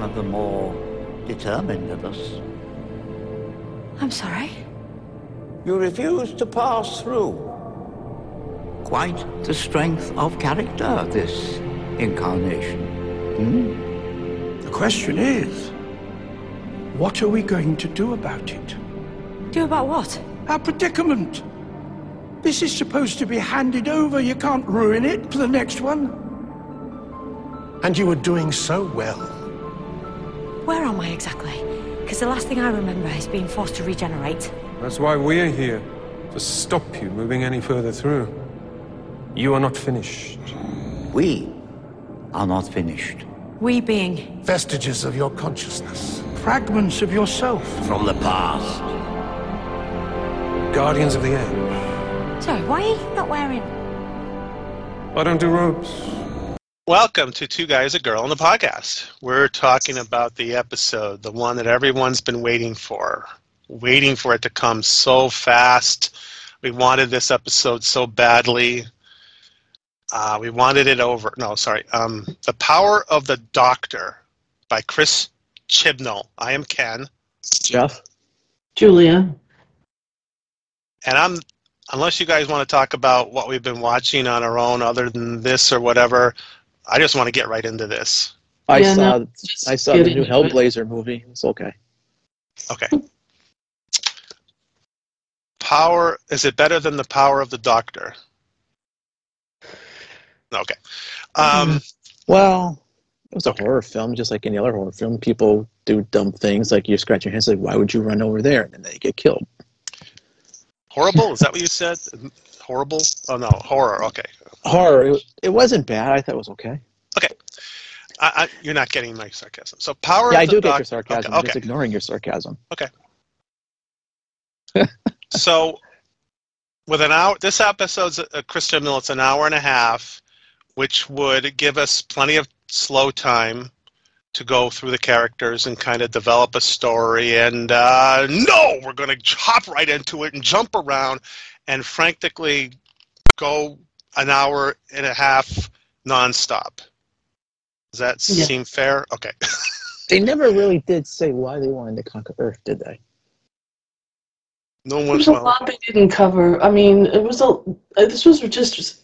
one of the more determined of us. I'm sorry. You refuse to pass through. Quite the strength of character, this incarnation. Hmm? The question is, what are we going to do about it? Do about what? Our predicament. This is supposed to be handed over. You can't ruin it for the next one. And you were doing so well. Where am I exactly? Because the last thing I remember is being forced to regenerate. That's why we're here. To stop you moving any further through. You are not finished. We are not finished. We being. Vestiges of your consciousness. Fragments of yourself. From the past. Guardians of the Edge. Sorry, why are you not wearing. I don't do robes. Welcome to Two Guys, a Girl on the podcast. We're talking about the episode, the one that everyone's been waiting for, waiting for it to come so fast. We wanted this episode so badly. Uh, we wanted it over. No, sorry. Um, the Power of the Doctor by Chris Chibnall. I am Ken. Jeff. Julia. And I'm, unless you guys want to talk about what we've been watching on our own other than this or whatever, I just want to get right into this. I Yeah, saw no, I saw the new into it. Hellraiser movie. It's okay. Okay. Power is it better than the power of the Doctor? Okay. Um, Well, it was a horror film, just like any other horror film. People do dumb things, like you scratch your hands, like why would you run over there, and then they get killed. horrible? Is that what you said? Horrible? Oh no, horror. Okay. Horror. It, it wasn't bad. I thought it was okay. Okay. I, I, you're not getting my sarcasm. So power. Yeah, of I the do get your sarcasm. Okay. I'm just ignoring your sarcasm. Okay. so with an hour, this episode's a Krista Mill. It's an hour and a half, which would give us plenty of slow time to go through the characters and kind of develop a story. And uh, no, we're going to hop right into it and jump around and frantically go an hour and a half nonstop. Does that Yeah. seem fair? Okay. They never really did say why they wanted to conquer Earth, did they? No one. There's a lot they didn't cover. I mean, it was a. uh, This was just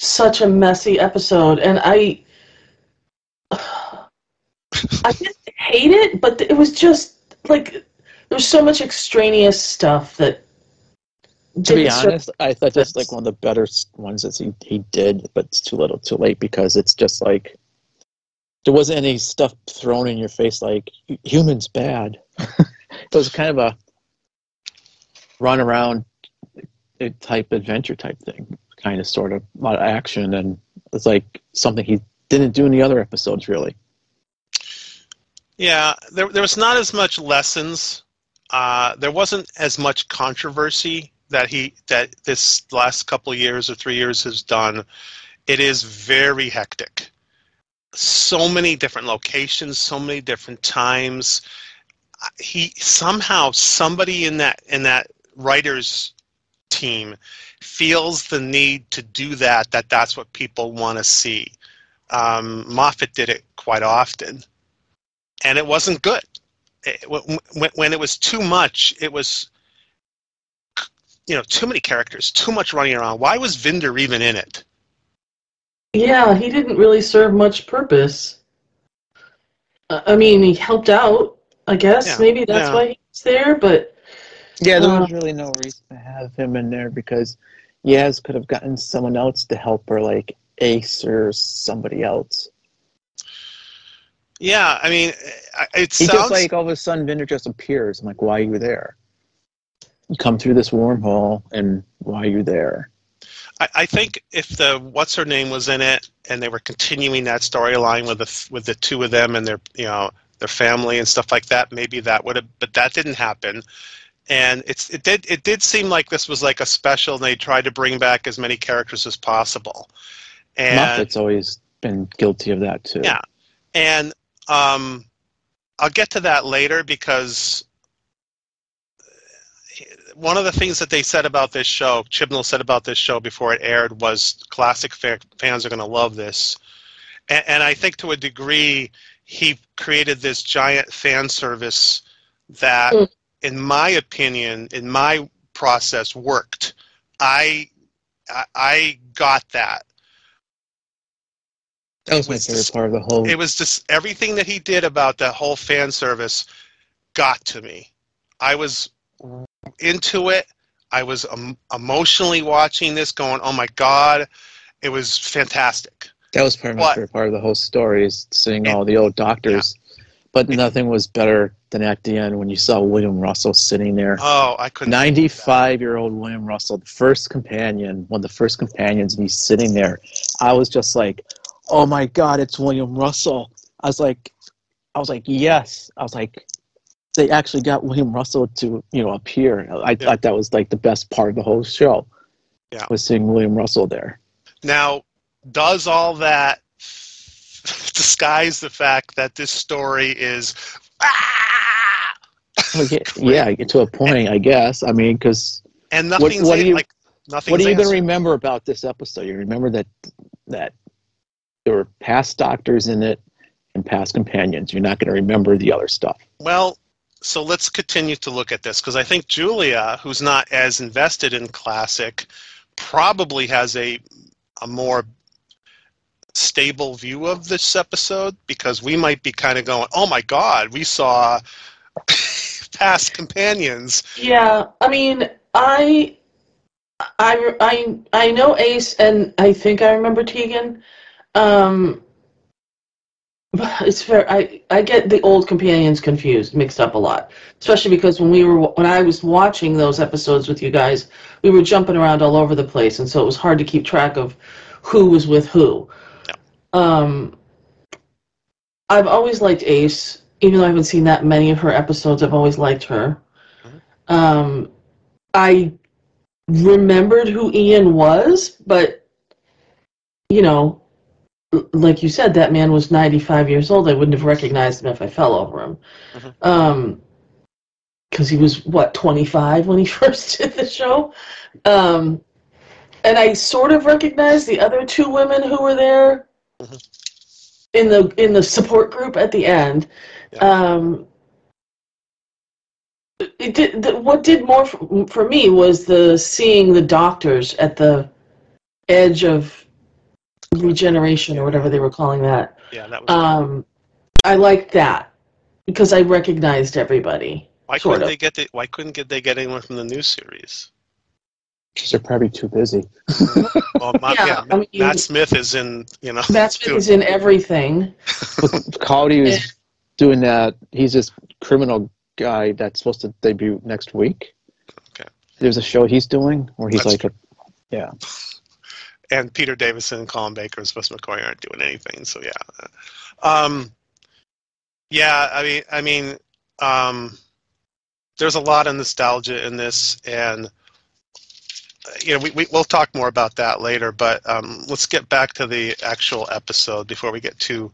such a messy episode, and I. I didn't hate it, but it was just like there was so much extraneous stuff that. To be honest, I thought that's like one of the better ones that he, he did, but it's too little, too late because it's just like there wasn't any stuff thrown in your face like humans bad. it was kind of a run around type adventure type thing, kind of sort of a lot of action, and it's like something he didn't do in the other episodes really. Yeah, there there was not as much lessons. Uh, there wasn't as much controversy that he that this last couple years or three years has done. It is very hectic. So many different locations, so many different times. He somehow somebody in that in that writers team feels the need to do that. That that's what people want to see. Um, Moffat did it quite often and it wasn't good. It, when- when it was too much, it was, you know, too many characters, too much running around. Why was Vinder even in it? Yeah, he didn't really serve much purpose. Uh, I mean, he helped out, I guess. Yeah, Maybe that's yeah. why he's there, but Yeah, there Uh, was really no reason to have him in there because Yaz could have gotten someone else to help her, like Ace or somebody else. Yeah, I mean, I- it He sounds just like all of a sudden Vinder just appears. I'm like, why are you there? Come through this wormhole, and why you're there? I, I think if the what's her name was in it, and they were continuing that storyline with the with the two of them and their you know their family and stuff like that, maybe that would have. But that didn't happen, and it's it did it did seem like this was like a special, and they tried to bring back as many characters as possible. And Moffat's always been guilty of that too. Yeah. And um, I'll get to that later because one of the things that they said about this show, Chibnall said about this show before it aired, was classic fa- fans are going to love this. And, and I think to a degree, he created this giant fan service that, Mm. in my opinion, in my process, worked. I I, I got that. That was my favorite just- part of the whole. It was just everything that he did about that whole fan service got to me. I was into it. I was um, emotionally watching this, going, "Oh my god!" It was fantastic. That was part of my favorite part of the whole story is seeing all the old doctors. But nothing was better than at the end when you saw William Russell sitting there. Oh, I couldn't. 95 year old William Russell, the first companion, one of the first companions, and he's sitting there. I was just like, oh my God, it's William Russell. I was like, I was like, yes. I was like, they actually got William Russell to, you know, appear. I Yeah. thought that was like the best part of the whole show. Yeah. Was seeing William Russell there. Now, does all that disguise the fact that this story is ah! Yeah, to a point, I guess. I mean, because and What- nothing's what an- you- like nothing's what are you going to remember about this episode? You remember that that there were past doctors in it and past companions. You're not going to remember the other stuff. Well, so let's continue to look at this because I think Julia, who's not as invested in classic, probably has a a more stable view of this episode because we might be kind of going, "Oh my God, we saw past companions." Yeah, I mean, I, I, I, I know Ace, and I think I remember Tegan. Um, it's fair. I I get the old companions confused, mixed up a lot, especially because when we were when I was watching those episodes with you guys, we were jumping around all over the place, and so it was hard to keep track of who was with who. Um, I've always liked Ace, even though I haven't seen that many of her episodes. I've always liked her. Um, I remembered who Ian was, but you know, like you said, that man was 95 years old. I wouldn't have recognized him if I fell over him. Mhm. Um, because he was what 25 when he first did the show. Um, and I sort of recognized the other two women who were there Mhm. in the in the support group at the end. Yeah. Um, it did. The, what did more for, for me was the seeing the doctors at the edge of regeneration or whatever they were calling that. Yeah, that was. Um, I liked that because I recognized everybody. why couldn't of. they get the, Why couldn't get they get anyone from the new series? Because they're probably too busy. Well, Matt, Yeah, yeah, I mean- Matt Smith is in. You know, Matt Smith is in everything. Cody is doing that. He's this criminal guy that's supposed to debut next week. Okay. There's a show he's doing where he's That's like a and Peter Davison and Colin Baker and Wes McCoy aren't doing anything. So yeah, um, yeah. I mean, I mean, um, there's a lot of nostalgia in this, and you know, we, we we'll talk more about that later. But um, let's get back to the actual episode before we get too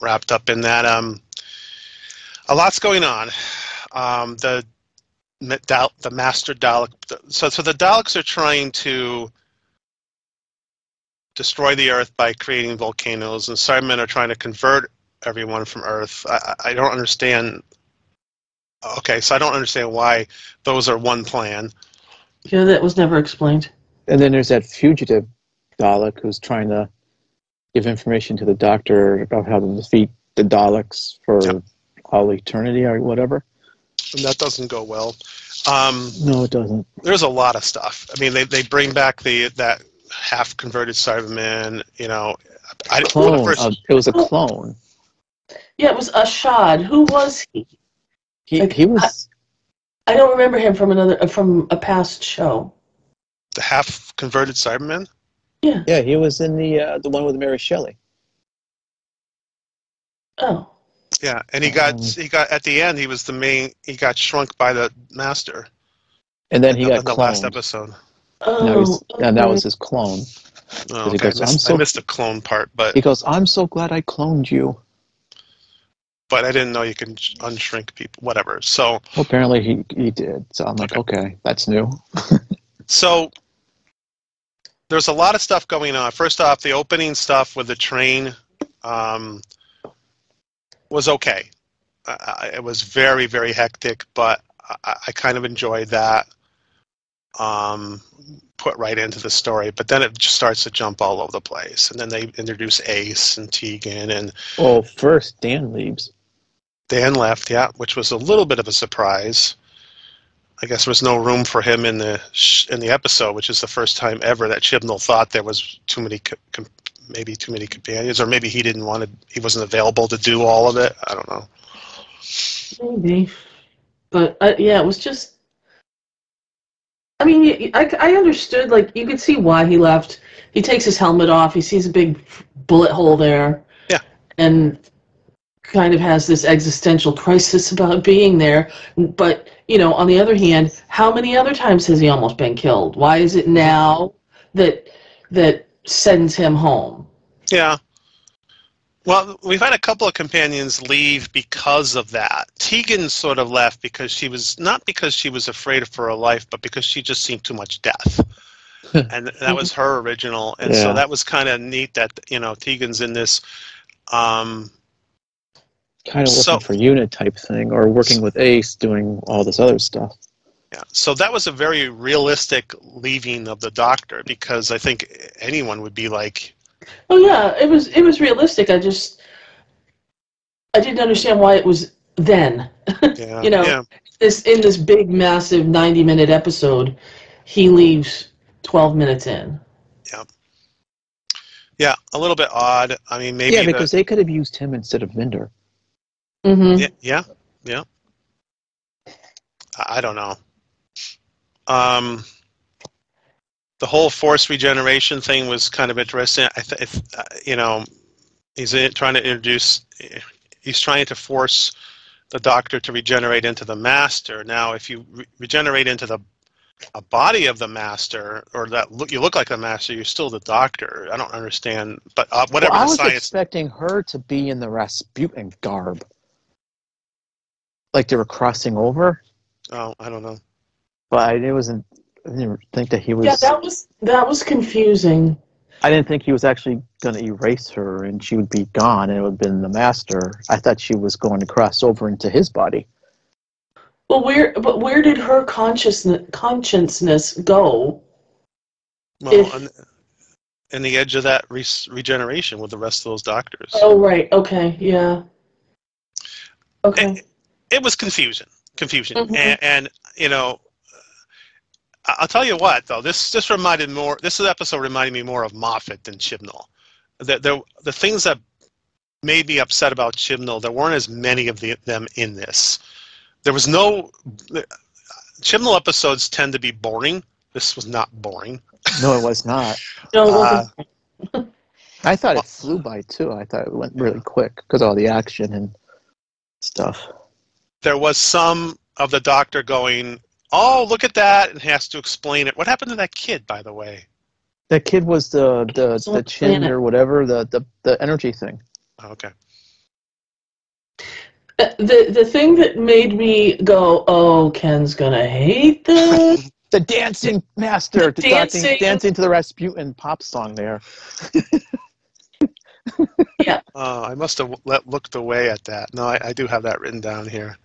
wrapped up in that. Um, a lot's going on. Um, the the master Dalek. So so the Daleks are trying to destroy the Earth by creating volcanoes, and Cybermen are trying to convert everyone from Earth. I, I I don't understand. Okay, so I don't understand why those are one plan. Yeah, that was never explained. And then there's that fugitive Dalek who's trying to give information to the doctor about how to defeat the Daleks for Yep. all eternity or whatever. And that doesn't go well. Um, No, it doesn't. there's a lot of stuff. I mean, they, they bring back the that half converted Cyberman. You know, I Clone. the first- uh, it was a clone. Yeah, it was Ashad. Who was he? He, Like, he was. I don't remember him from another from a past show. the half converted Cyberman. Yeah. Yeah, he was in the uh, the one with Mary Shelley. Oh. Yeah, and he got Um, he got at the end. He was the main. He got shrunk by the master. And then he in got the last episode. Oh. Now he's- and that was his clone. Oh, okay. goes, I, "I'm missed, so- I missed the clone part, but He goes, "I'm so glad I cloned you." but I didn't know you can unshrink people. Whatever. So Well, apparently he he did. So I'm like, okay, that's new. so there's a lot of stuff going on. First off, the opening stuff with the train. Um, was okay. Uh, it was very very hectic, but I, I kind of enjoyed that. Um, put right into the story, but then it just starts to jump all over the place, and then they introduce Ace and Tegan, and Well, first Dan leaves. Dan left, yeah, which was a little bit of a surprise. I guess there was no room for him in the sh- in the episode, which is the first time ever that Chibnall thought there was too many, co- com- maybe too many companions, or maybe he didn't want to, he wasn't available to do all of it. I don't know. Maybe. But uh, yeah, it was just. I mean, I understood, like, you could see why he left. He takes his helmet off, he sees a big bullet hole there. Yeah. And kind of has this existential crisis about being there. But, you know, on the other hand, how many other times has he almost been killed? Why is it now that that sends him home? Yeah. Well, we've had a couple of companions leave because of that. Tegan sort of left because she was not because she was afraid for her life, but because she just seen too much death, and that was her original. And so that was kind of neat that you know Tegan's in this. Um, Kind of So- working for unit type thing, or working with Ace doing all this other stuff. yeah, so that was a very realistic leaving of the Doctor because I think anyone would be like, Oh yeah, it was it was realistic. I just I didn't understand why it was then. yeah, You know, yeah, This in this big massive 90 minute episode, he leaves 12 minutes in. yeah, Yeah, a little bit odd. I mean, maybe yeah, the- because they could have used him instead of Vinder. Mhm. Yeah, yeah, yeah. I I don't know. Um, the whole force regeneration thing was kind of interesting. I th- if, uh, you know, he's in, trying to introduce. He's trying to force the Doctor to regenerate into the Master. Now, if you re- regenerate into the a body of the Master, or that look, you look like the Master, you're still the Doctor. I don't understand, but uh, whatever Well, I the was science. expecting her to be in the Rasputin garb, like they were crossing over. Oh, I don't know. But it wasn't. I didn't think that he was. Yeah, that was that was confusing. I didn't think he was actually going to erase her and she would be gone and it would have been the master. I thought she was going to cross over into his body. Well, where but where did her consciousness consciousness go? Well, If- and, and the edge of that re- regeneration with the rest of those doctors. Oh right, okay, yeah. Okay. It, it was confusion, confusion, Mhm. and, and you know, I- I'll tell you what though. This this reminded more. This episode reminded me more of Moffat than Chibnall. The the, the things that made me upset about Chibnall, there weren't as many of the, them in this. There was no. Chibnall episodes tend to be boring. This was not boring. No, it was not. No, it uh, wasn't. I thought it flew by too. I thought it went really quick because all the action and stuff. there was some of the doctor going, "Oh, look at that," and has to explain it. What happened to that kid, by the way? That kid was the the, the the chin planet. or whatever the, the the energy thing. Okay. Uh, the the thing that made me go, "Oh, Ken's gonna hate this." The dancing master, The the dancing, dancing- dancing to the Rasputin pop song there. Uh, I must have let, looked away at that. No, I, I do have that written down here.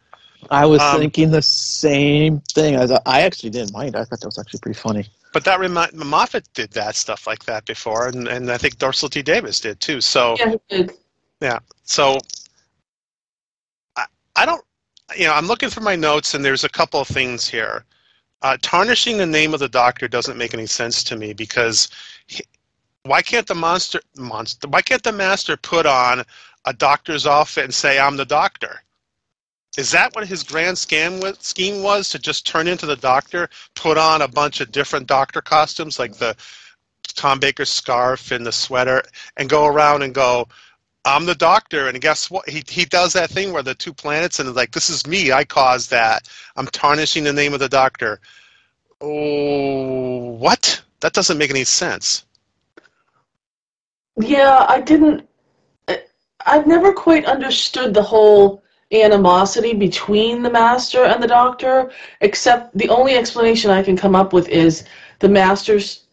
I was Um, thinking the same thing. I, thought, I actually didn't mind. I thought that was actually pretty funny. But that remind Moffat did that stuff like that before, and, and I think Russell T. Davies did too. So yeah, he did. so I, I don't you know i'm looking for my notes and there's a couple of things here uh, tarnishing the name of the doctor doesn't make any sense to me because he, why can't the monster monster why can't the master put on a doctor's outfit and say i'm the doctor is that what his grand scheme was to just turn into the doctor put on a bunch of different doctor costumes like the tom baker scarf and the sweater and go around and go I'm the doctor, and guess what? He he does that thing where the two planets and like, this is me. I caused that. I'm tarnishing the name of the doctor. Oh, what? That doesn't make any sense. Yeah, I didn't. I've never quite understood the whole animosity between the master and the doctor, except the only explanation I can come up with is the master's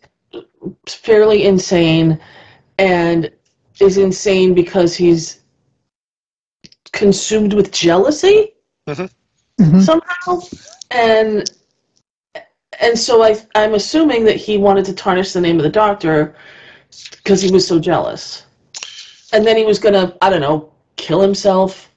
fairly insane and is insane because he's consumed with jealousy Mhm. somehow, and and so I I'm assuming that he wanted to tarnish the name of the doctor because he was so jealous, and then he was gonna I don't know kill himself,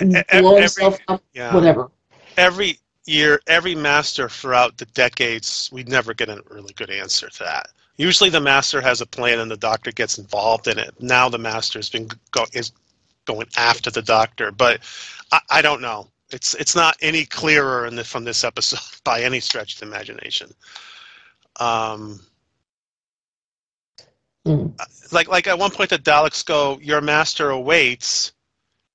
blow every- himself up, yeah. whatever. every year, every master throughout the decades, we never get a really good answer to that. Usually, the master has a plan, and the doctor gets involved in it. Now, the master's been go, is going after the doctor, but I, I don't know. It's it's not any clearer in the, from this episode by any stretch of the imagination. Um, Hmm. like like at one point, the Daleks go, "Your master awaits."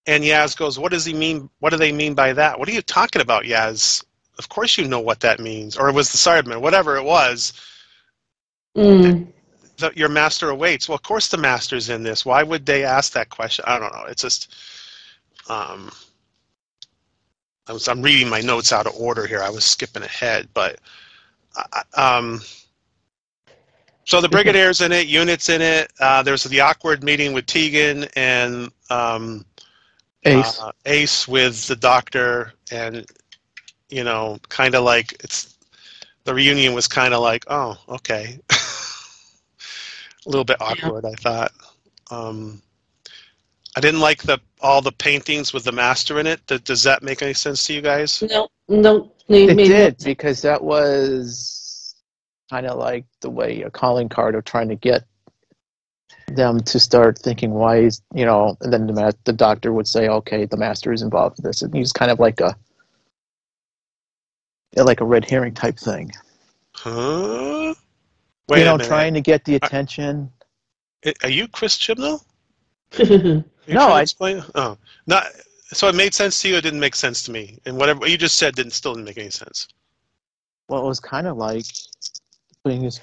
And Yaz goes, "What does he mean? What do they mean by that? What are you talking about, Yaz? Of course you know what that means." Or it was the Cyberman, whatever it was. Mm. The, your master awaits. Well, of course the master's in this. Why would they ask that question? I don't know. It's just, um, I was I'm reading my notes out of order here. I was skipping ahead, but, um. So the Brigadier's in it, units in it. Uh, there's the awkward meeting with Tegan and um, Ace. uh, Ace with the doctor, and you know, kind of like it's the reunion was kind of like, oh, okay, a little bit awkward. I thought. Um, I didn't like the all the paintings with the master in it. Th- Does that make any sense to you guys? No, no, they It made did because that was kind of like the way a calling card of trying to get them to start thinking why is you know, and then the ma- the doctor would say, okay, the master is involved in this, and he's kind of like a like a red herring type thing. Huh? Wait you know, trying to get the attention. I- Are you Chris Chibnall? You No, trying to I- explain. Oh, not. So it made sense to you. It didn't make sense to me, and whatever what you just said didn't still didn't make any sense. Well, it was kind of like putting his.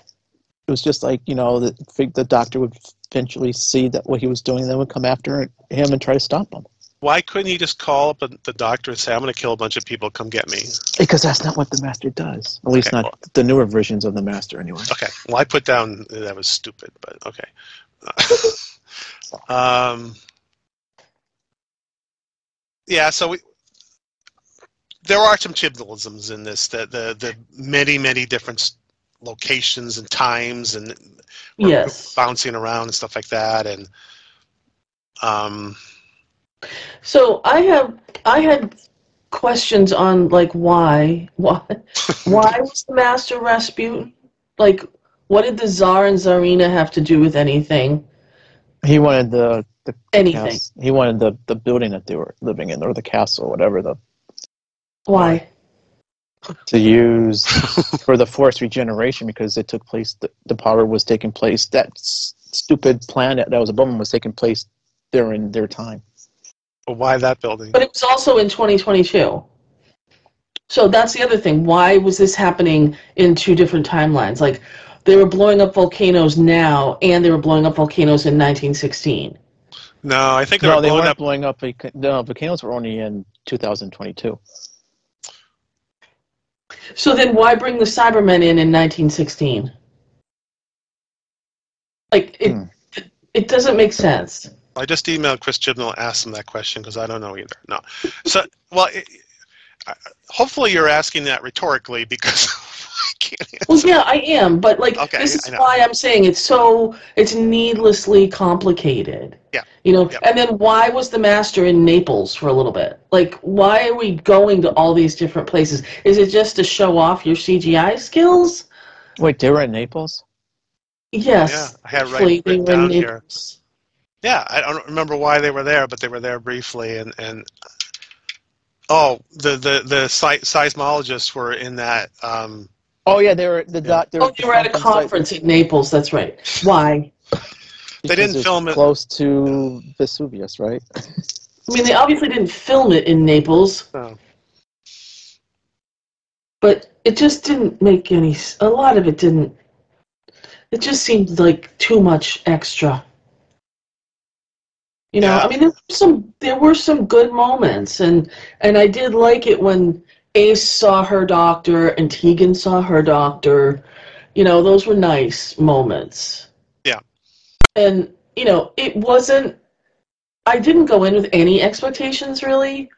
It was just like you know the the doctor would eventually see that what he was doing, and then would come after him and try to stop him. Why couldn't he just call up the doctor and say, "I'm going to kill a bunch of people. Come get me"? Because that's not what the master does. At least Okay, not well- the newer versions of the master, anyway. Okay. Well, I put down that was stupid, but okay. um, yeah. So we, there are some chibnalisms in this. The the the many many different locations and times and yes. bouncing around and stuff like that, and um, So I have I had questions on like why why why was the master Rasputin like what did the czar and czarina have to do with anything? He wanted the the anything. cas- he wanted the the building that they were living in, or the castle, whatever the why to use for the forced regeneration because it took place. The, the power was taking place. That s- stupid planet that was above them was taking place during their time. but why that building? but it was also in 2022 so that's the other thing why was this happening in two different timelines like they were blowing up volcanoes now and they were blowing up volcanoes in 1916 No, I think they no, were they blowing weren't up. blowing up. No, volcanoes were only in 2022. So then why bring the Cybermen in in 1916? Like it Hmm. it doesn't make sense. I just emailed Chris Chibnall and asked him that question because I don't know either. No, so well, it, hopefully you're asking that rhetorically because I can't. Well, yeah, I am, but like Okay, this is why I'm saying it's so it's needlessly complicated. Yeah, You know, yeah. and then why was the master in Naples for a little bit? Like, why are we going to all these different places? Is it just to show off your CGI skills? Wait, they were in Naples. Yes. Yeah, I had it right written down here. Yeah, I don't remember why they were there, but they were there briefly, and and oh, the the the se- seismologists were in that. Um, Oh yeah, they were the dot. they Oh, you were at a conference site- in Naples. That's right. Why? they didn't it's film it- close to Vesuvius, right? I mean, they obviously didn't film it in Naples, oh, but it just didn't make any. A lot of it didn't. It just seemed like too much extra. You know, Yeah. I mean, there were some there were some good moments, and and I did like it when Ace saw her doctor and Tegan saw her doctor. You know, those were nice moments. Yeah. And you know, it wasn't I didn't go in with any expectations really.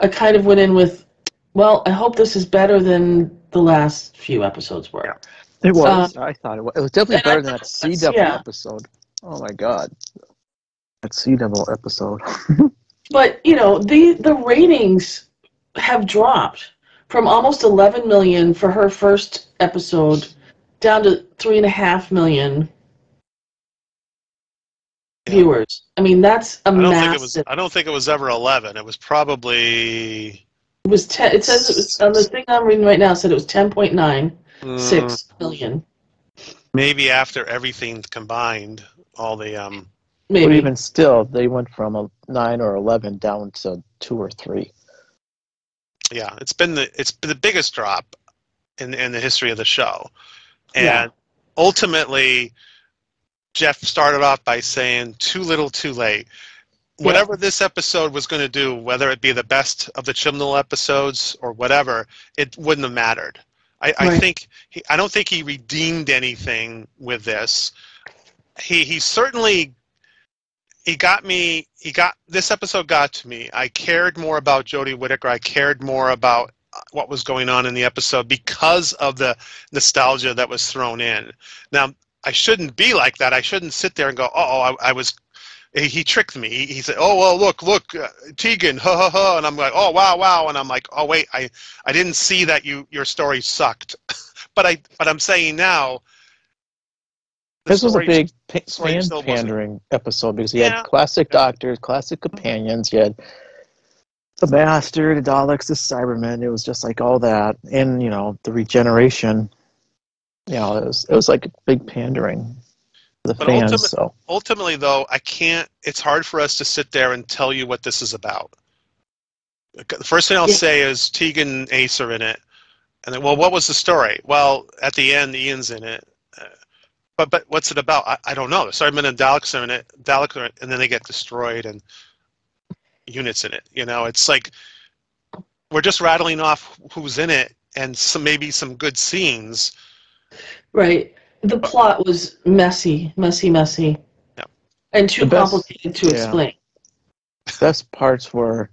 I kind of went in with, well, I hope this is better than the last few episodes were. It was. Um, I thought it was. It was definitely better than that thought Sea Devil yeah. episode. Oh my god, that Sea Devil episode. But you know, the the ratings have dropped from almost 11 million for her first episode down to three and a half million Yeah. viewers. I mean, that's a I don't massive. think it was. I don't think it was ever eleven. It was probably It was ten. It says it was on the thing I'm reading right now. Said it was 10.9 mm, six million. maybe after everything combined, all the um. Maybe. But even still, they went from a nine or eleven down to two or three. Yeah, it's been the it's been the biggest drop in in the history of the show, and Yeah. ultimately, Jeff started off by saying "too little, too late." Whatever this episode was going to do, whether it be the best of the Chibnall episodes or whatever, it wouldn't have mattered. I, I think he, I don't think he redeemed anything with this. He he certainly he got me he got this episode got to me. I cared more about jodie whittaker. I cared more about what was going on in the episode because of the nostalgia that was thrown in. Now i shouldn't be like that. I shouldn't sit there and go oh I, I was he tricked me. He, he said oh well look look uh, tegan ha ha ha. And i'm like oh wow wow. And i'm like oh wait i i didn't see that you your story sucked. But i but i'm saying now the This was a big pa- fan still wasn't- pandering episode because he Yeah. had classic doctors, classic mm-hmm. companions. He had the Master, the Daleks, the Cybermen. It was just like all that, and you know the regeneration. You know, it was it was like a big pandering the But fans. ultimate- so ultimately though i can't it's hard for us to sit there and tell you what this is about the first thing i'll Yeah. say is tegan and ace are in it and then well what was the story well at the end ian's in it but but what's it about i, I don't know the cybermen and daleks are in it daleks are, and then they get destroyed and units in it you know it's like we're just rattling off who's in it and some maybe some good scenes Right. The plot was messy, messy, messy, Yeah. and too best- complicated to yeah. explain. best parts were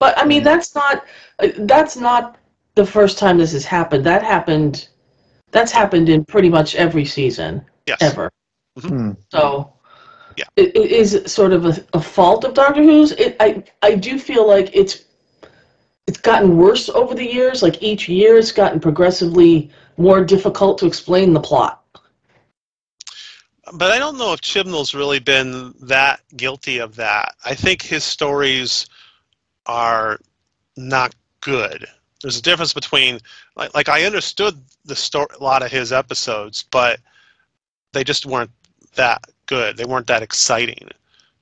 But I mean, that's not uh, that's not the first time this has happened. That happened. That's happened in pretty much every season yes ever. hmm, So Yeah. it, it is sort of a, a fault of Doctor Who's. It, I I do feel like it's it's gotten worse over the years. Like each year, it's gotten progressively more difficult to explain the plot. But I don't know if Chibnall's really been that guilty of that. I think his stories are not good. There's a difference between like like I understood the story a lot of his episodes, but they just weren't that good. They weren't that exciting.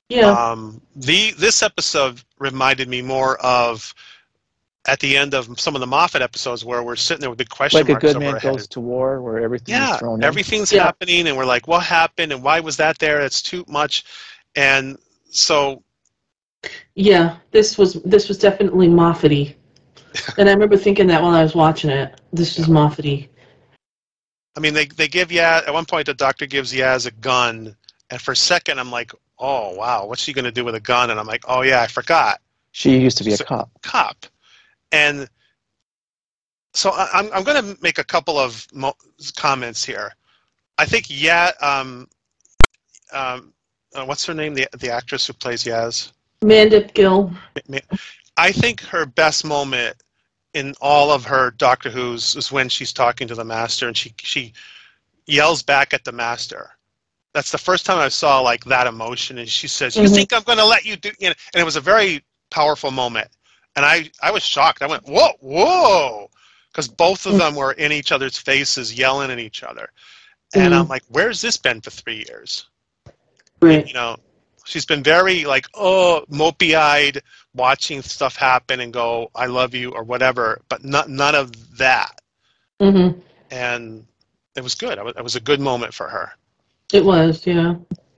Yeah. Um, the this episode reminded me more of at the end of some of the Moffat episodes where we're sitting there with big question like a marks good over man our head. goes to war, where everything Yeah, is thrown in. everything's Yeah. happening, and we're like, "What happened? And why was that there? It's too much." And so, Yeah, this was this was definitely Moffat-y. And I remember thinking that while I was watching it. This was Moffat-y. I mean, they they give Yaz at one point. The doctor gives Yaz a gun, and for a second, I'm like, "Oh wow, what's she going to do with a gun?" And I'm like, "Oh yeah, I forgot." She used to be a So- cop. cop. And so I, I'm, I'm going to make a couple of mo- comments here. I think yeah, um, um, uh, what's her name? The the actress who plays Yaz. Mandip Gill. I think her best moment in all of her Doctor Who's is when she's talking to the Master and she she yells back at the Master. That's the first time I saw like that emotion, and she says, "You Mhm. think I'm going to let you do?" You know, and it was a very powerful moment, and I I was shocked. I went, "Whoa, whoa!" Because both of Mm. them were in each other's faces, yelling at each other, and Mhm. I'm like, "Where's this been for three years?" Right. you know she's been very like oh mopey eyed watching stuff happen and go i love you or whatever but not, none of that hmm and it was good it was, a good moment for her It was, yeah.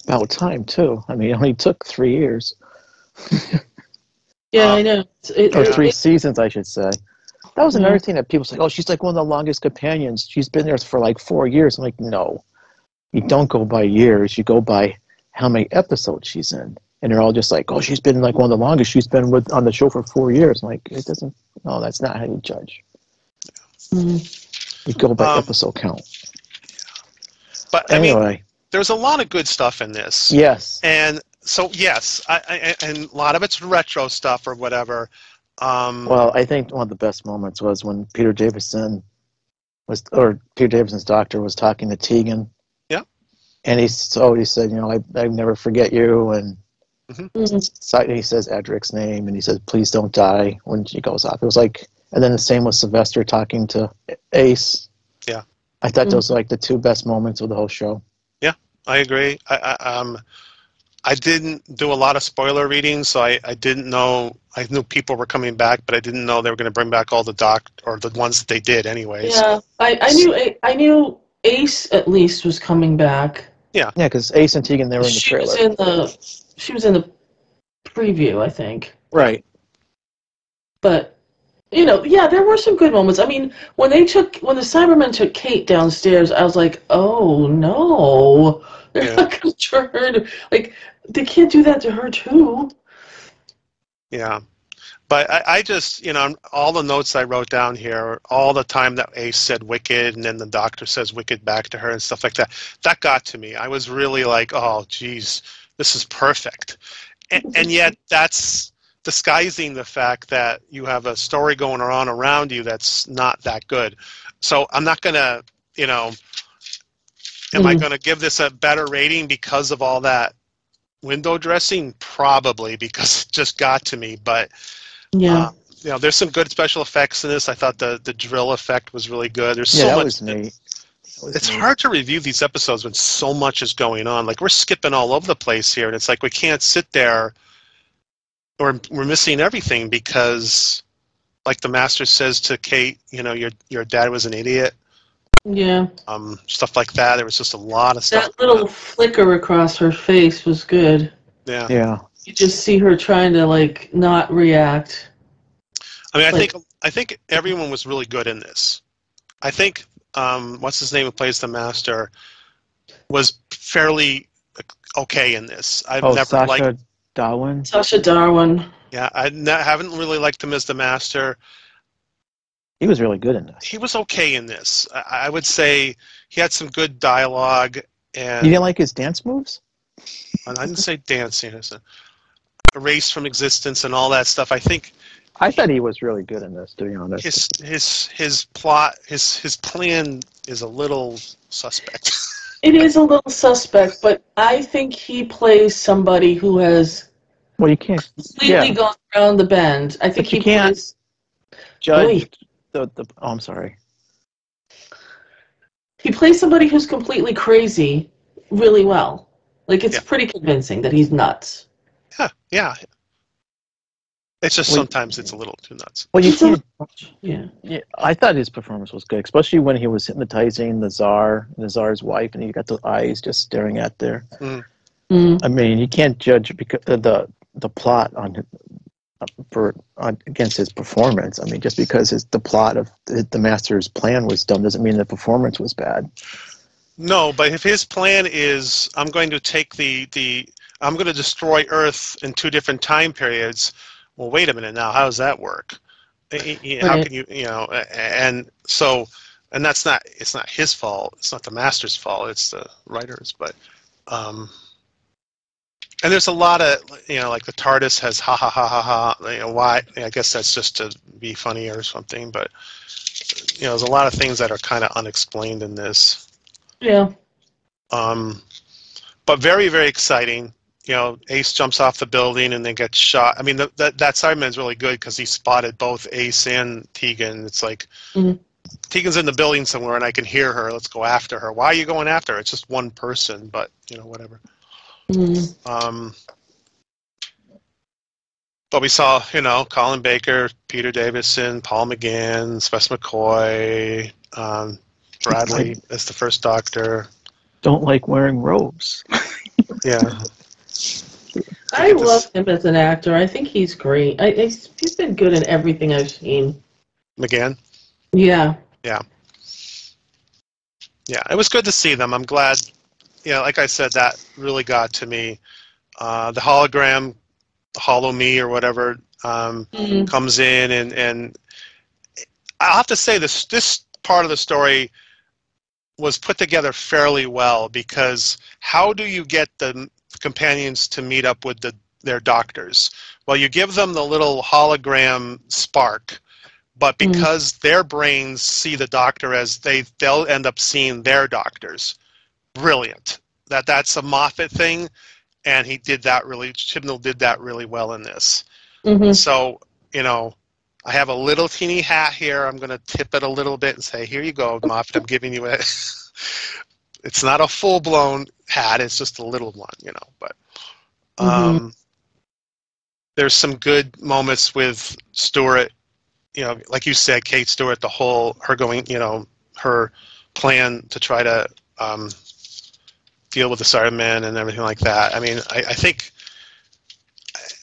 About time too. I mean, it only took three years Yeah, Um, I know. It, or three it- seasons, I should say. That was Yeah. another thing that people say. Oh, she's like one of the longest companions. She's been there for like four years. I'm like, no, you don't go by years. You go by how many episodes she's in. And they're all just like, "Oh, she's been like one of the longest. She's been with on the show for four years." I'm like, it doesn't. No, that's not how you judge. Mm. You go by Um, episode count. But I mean, Anyway, there's a lot of good stuff in this. yes, And so yes, I, I, and a lot of it's retro stuff or whatever. Um, Well, I think one of the best moments was when Peter Davison was, or Peter Davison's doctor was talking to Tegan. Yeah. And he so he said, you know, I I never forget you, and Mm. so he says Adric's name, and he says, please don't die when she goes off. It was like, and then the same with Sylvester talking to Ace. Yeah. I thought those were like the two best moments of the whole show. Yeah, I agree. I, I, um, I didn't do a lot of spoiler reading, so I, I didn't know. I knew people were coming back, but I didn't know they were going to bring back all the doc or the ones that they did, anyways. Yeah, I, I knew A- I knew Ace at least was coming back. Yeah, yeah, because Ace and Tegan they were in the she trailer. was in the she was in the preview, I think. right. But you know, yeah, there were some good moments. I mean, when they took when the Cybermen took Kate downstairs, I was like, oh no, they're Yeah. not to turn. Like they can't do that to her too. Yeah. But I, I just, you know, all the notes I wrote down here, all the time that Ace said wicked and then the doctor says wicked back to her and stuff like that, that got to me. I was really like, oh, geez, this is perfect. And, and yet that's disguising the fact that you have a story going on around you that's not that good. So I'm not going to, you know, am I Mhm. going to give this a better rating because of all that window dressing? Probably because it just got to me. But Yeah, uh, you know, there's some good special effects in this. I thought the the drill effect was really good. There's Yeah, so that much. was neat. That It's hard to review these episodes when so much is going on. Like we're skipping all over the place here, and it's like we can't sit there, or we're missing everything because, like the master says to Kate, you know, your your dad was an idiot. yeah. Um, stuff like that. There was just a lot of stuff. That little flicker across her face was good. yeah. Yeah. You just see her trying to like not react. I mean, I Like- think I think everyone was really good in this. I think um, what's his name who plays the master was fairly okay in this. I've Oh, never Sacha liked. Dhawan. Sacha Dhawan. Yeah, I ne- haven't really liked him as the master. He was really good in this. He was okay in this. I, I would say he had some good dialogue, and You didn't like his dance moves? I didn't say dancing. I said erased from existence and all that stuff. I think I thought he was really good in this, to be honest. his his his plot his his plan is a little suspect. It is a little suspect, but I think he plays somebody who has well, you can't completely Yeah. gone around the bend. I think But you he can't- plays. judge the, the. Oh, I'm sorry. He plays somebody who's completely crazy really well. Like it's Yeah. pretty convincing that he's nuts. yeah, yeah. It's just Well, sometimes it's a little too nuts. Well, you He's can't. Yeah. Yeah, I thought his performance was good, especially when he was hypnotizing the czar, the czar's wife, and he got the eyes just staring at there. Mm. I mean, you can't judge because uh, the the plot on uh, for on, against his performance. I mean, just because his, the plot of the, the master's plan was dumb doesn't mean the performance was bad. No, but if his plan is, I'm going to take the the, I'm going to destroy Earth in two different time periods. Well, wait a minute now. How does that work? How can you, you know? And so, and that's not. It's not his fault. It's not the master's fault. It's the writers. But, um, and there's a lot of, you know, like the TARDIS has ha ha ha ha ha. You know why? I guess that's just to be funny or something. But, you know, there's a lot of things that are kind of unexplained in this. Yeah. Um, but very, very exciting. You know, Ace jumps off the building and then gets shot. I mean, the, that that Cyberman is really good because he spotted both Ace and Tegan. It's like Mhm. Tegan's in the building somewhere and I can hear her. Let's go after her. Why are you going after her? It's just one person, but you know, whatever. Mm. Um, but we saw, you know, Colin Baker, Peter Davison, Paul McGann, Spess McCoy, um, Bradley as the first Doctor. Don't like wearing robes. Yeah. I love him as an actor. I think he's great. I, I, he's been good in everything I've seen. McGann. Yeah. Yeah, Yeah. it was good to see them. I'm glad. You know, like I said, that really got to me. uh, the hologram, Hollow Me or whatever, um, Mhm. comes in and and I'll have to say this this part of the story was put together fairly well because how do you get the companions to meet up with the their doctors? Well, you give them the little hologram spark, but Mm. because their brains see the doctor as they they'll end up seeing their doctors. Brilliant. That that's a Moffat thing, and he did that really. Chibnall did that really well in this. Mhm. So, you know, I have a little teeny hat here. I'm going to tip it a little bit and say, here you go, Moffat. I'm giving you it. It's not a full blown hat. It's just a little one, you know. But um, there's some good moments with Stewart. You know, like you said, Kate Stewart. The whole her going, you know, her plan to try to um, deal with the Cybermen and everything like that. I mean, I, I think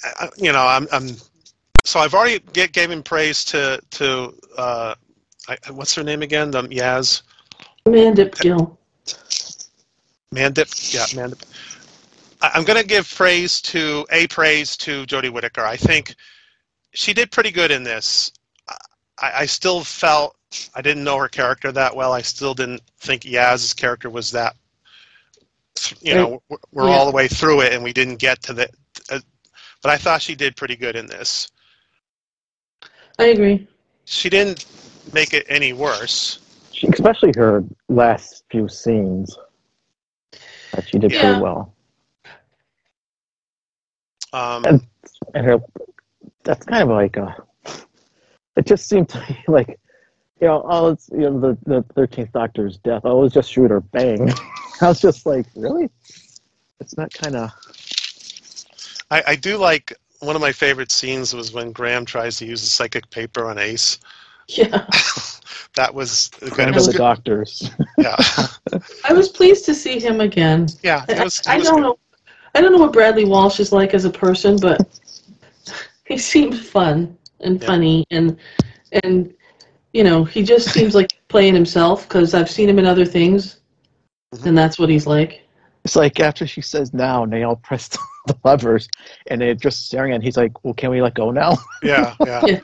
I- I- you know, I'm, I'm so I've already get, gave him praise to to uh, I, what's her name again? The Yaz Mandip Gill. Mandip. Yeah, Mandip. I, I'm going to give praise to a praise to Jodie Whittaker. I think she did pretty good in this. I, I still felt I didn't know her character that well. I still didn't think Yaz's character was that. You know, we're, we're Yeah. all the way through it, and we didn't get to the. Uh, but I thought she did pretty good in this. I agree. she didn't make it any worse. She, especially her last few scenes. That she did Yeah. pretty well. Um, And- And her, that's kind of like a. It just seemed to me like, you know, all it's you know the the Thirteenth Doctor's death. Oh, it was just shoot or bang. I was just like, really? It's not kind of. I, I do like one of my favorite scenes was when Graham tries to use the psychic paper on Ace. Yeah. That was good. It Kind was the good. doctors. Yeah, I was pleased to see him again. yeah. It I, was, it I was don't good. know. I don't know what Bradley Walsh is like as a person, but he seemed fun and Yeah. funny, and and you know he just seems like playing himself because I've seen him in other things, Mhm. and that's what he's like. It's like after she says now, and they all press the levers, and they're just staring at. It, he's like, "Well, can we let go now?" Yeah, yeah. Yeah.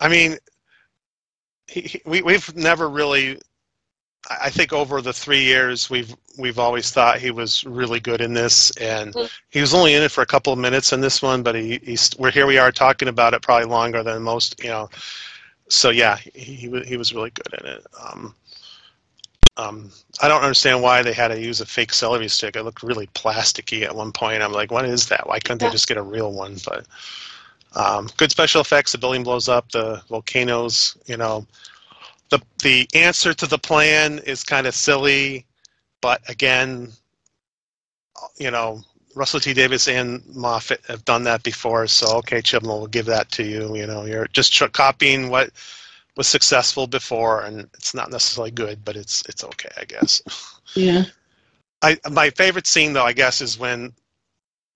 I mean, he, we we've never really. I think over the three years we've we've always thought he was really good in this, and Mm. he was only in it for a couple of minutes in this one, but he he's we're here we are talking about it probably longer than most, you know. So yeah, he he, was really good in it. Um, um, I don't understand why they had to use a fake celery stick. It looked really plasticky at one point. I'm like, what is that? Why couldn't they just get a real one? But um, good special effects. The building blows up. The volcanoes. You know, the the answer to the plan is kind of silly, but again, you know, Russell T Davies and Moffat have done that before. So okay, Chibnall will give that to you. You know, you're just tr- copying what was successful before, and it's not necessarily good, but it's it's okay, I guess. Yeah. I my favorite scene though, I guess, is when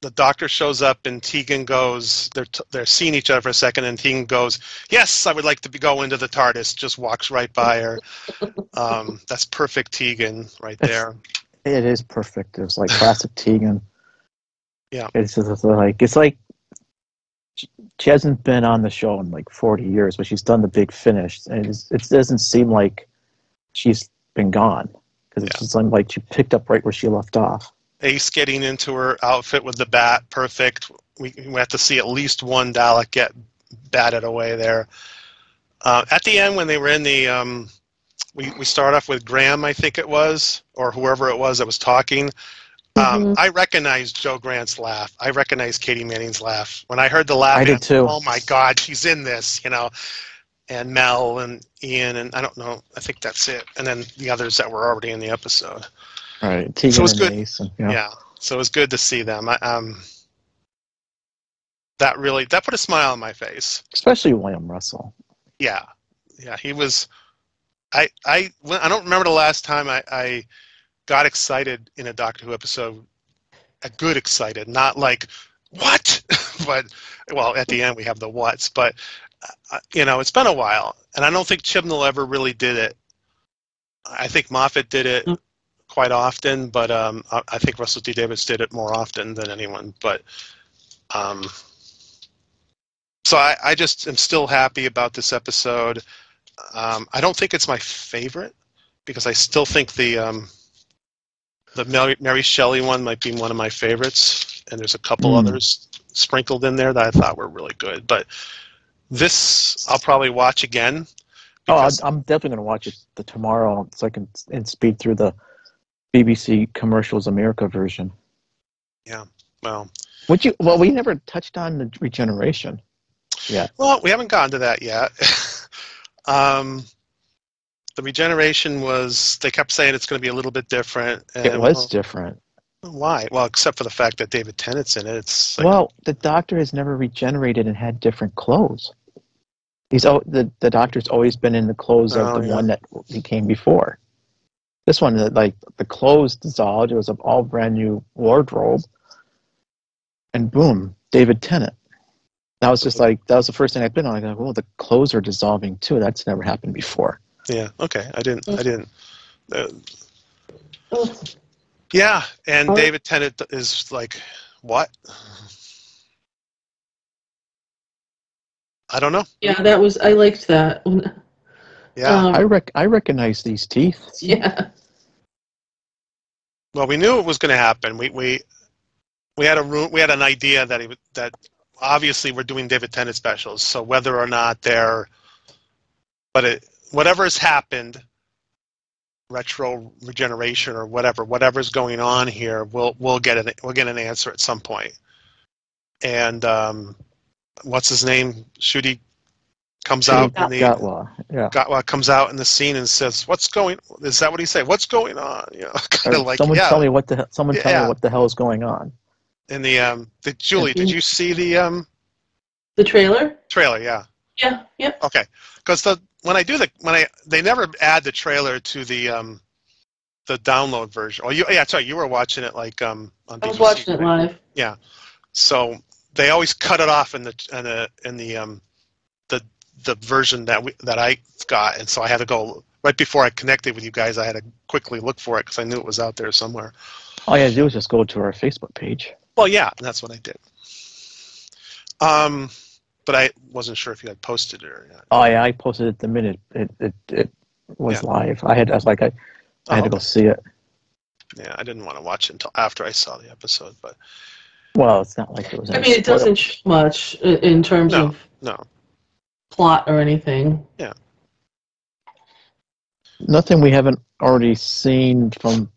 the doctor shows up and Tegan goes. They're t- they're seeing each other for a second, and Tegan goes, "Yes, I would like to be, go into the TARDIS." Just walks right by her. Um, that's perfect Tegan right there. It is perfect. It's like classic Tegan. Yeah. It's just like it's like she, she hasn't been on the show in like forty years, but she's done the big finish, and it's, it doesn't seem like she's been gone because it's Yeah. just like she picked up right where she left off. Ace getting into her outfit with the bat, perfect. We, we have to see at least one Dalek get batted away there. Uh, at the end, when they were in the, um, we, we start off with Graham, I think it was, or whoever it was that was talking. Um, Mhm. I recognized Jo Grant's laugh. I recognized Katy Manning's laugh. When I heard the laugh, I did too. Oh my God, she's in this, you know. And Mel and Ian and I don't know. I think that's it. And then the others that were already in the episode. Right, Tegan it's and good. Ace, and, Yeah. So it was good to see them. I, um, that really that put a smile on my face. especially William Russell. Yeah, yeah. He was. I I when- I don't remember the last time I, I got excited in a Doctor Who episode. A good excited, not like what, but well, at the end we have the whats. But uh, you know, it's been a while, and I don't think Chibnall ever really did it. I think Moffat did it Mm. Quite often, but um, I, I think Russell T Davies did it more often than anyone. But um, so I, I just am still happy about this episode. Um, I don't think it's my favorite because I still think the um, the Mary, Mary Shelley one might be one of my favorites, and there's a couple Hmm. others sprinkled in there that I thought were really good. But this I'll probably watch again. Oh, I'm definitely going to watch it the tomorrow so I can and speed through the BBC Commercials America version. Yeah. Well, Would you? Well, we never touched on the regeneration. Yeah. Well, we haven't gotten to that yet. um, the regeneration was, they kept saying it's going to be a little bit different. And, It was well, different. why? Well, except for the fact that David Tennant's in it. It's like, Well, the doctor has never regenerated and had different clothes. He's al- the the doctor's always been in the clothes Oh, of the yeah. one that he came before. This one, like the clothes dissolved, it was an all brand new wardrobe, and boom, David Tennant. That was just like that was the first thing I've been on. I go, well, the clothes are dissolving too. That's never happened before. yeah, okay. I didn't, I didn't. Uh, Oh, yeah, and Oh. David Tennant is like, what? I don't know. yeah, that was I liked that. Yeah. Um, I rec I recognize these teeth. yeah. Well, we knew it was going to happen. We we we had a room, we had an idea that he would- that obviously we're doing David Tennant specials. So whether or not they're, but it whatever has happened, retro regeneration or whatever, whatever's going on here, we'll we'll get an we'll get an answer at some point. And um, what's his name? Ncuti comes out in the Gatwa. Yeah. Gatwa comes out in the scene and says, "What's going? Is that what he say? What's going on?" You know, kind of like someone yeah. tell me what the he- someone tell Yeah. me what the hell is going on. In the um, the Julie, did you see the um The trailer? trailer? Yeah. Yeah, yeah. Okay. Because the when I do the when I they never add the trailer to the um the download version. Oh, you yeah, sorry, you were watching it like um on I was BBC, watching it right? live. So they always cut it off in the in the in the um the the version that we that I got, and so I had to go right before I connected with you guys. I had to quickly look for it because I knew it was out there somewhere. All you had to do was just go to our Facebook page. Well, yeah, that's what I did. Um, but I wasn't sure if you had posted it or not. Oh yeah, I posted it the minute it it, it was Yeah. live. I had I was like I, I had Oh, to go see it. Yeah, I didn't want to watch it until after I saw the episode, but Well, it's not like it was. I mean, it doesn't show much in terms No. of no. Plot or anything. Yeah. Nothing we haven't already seen from,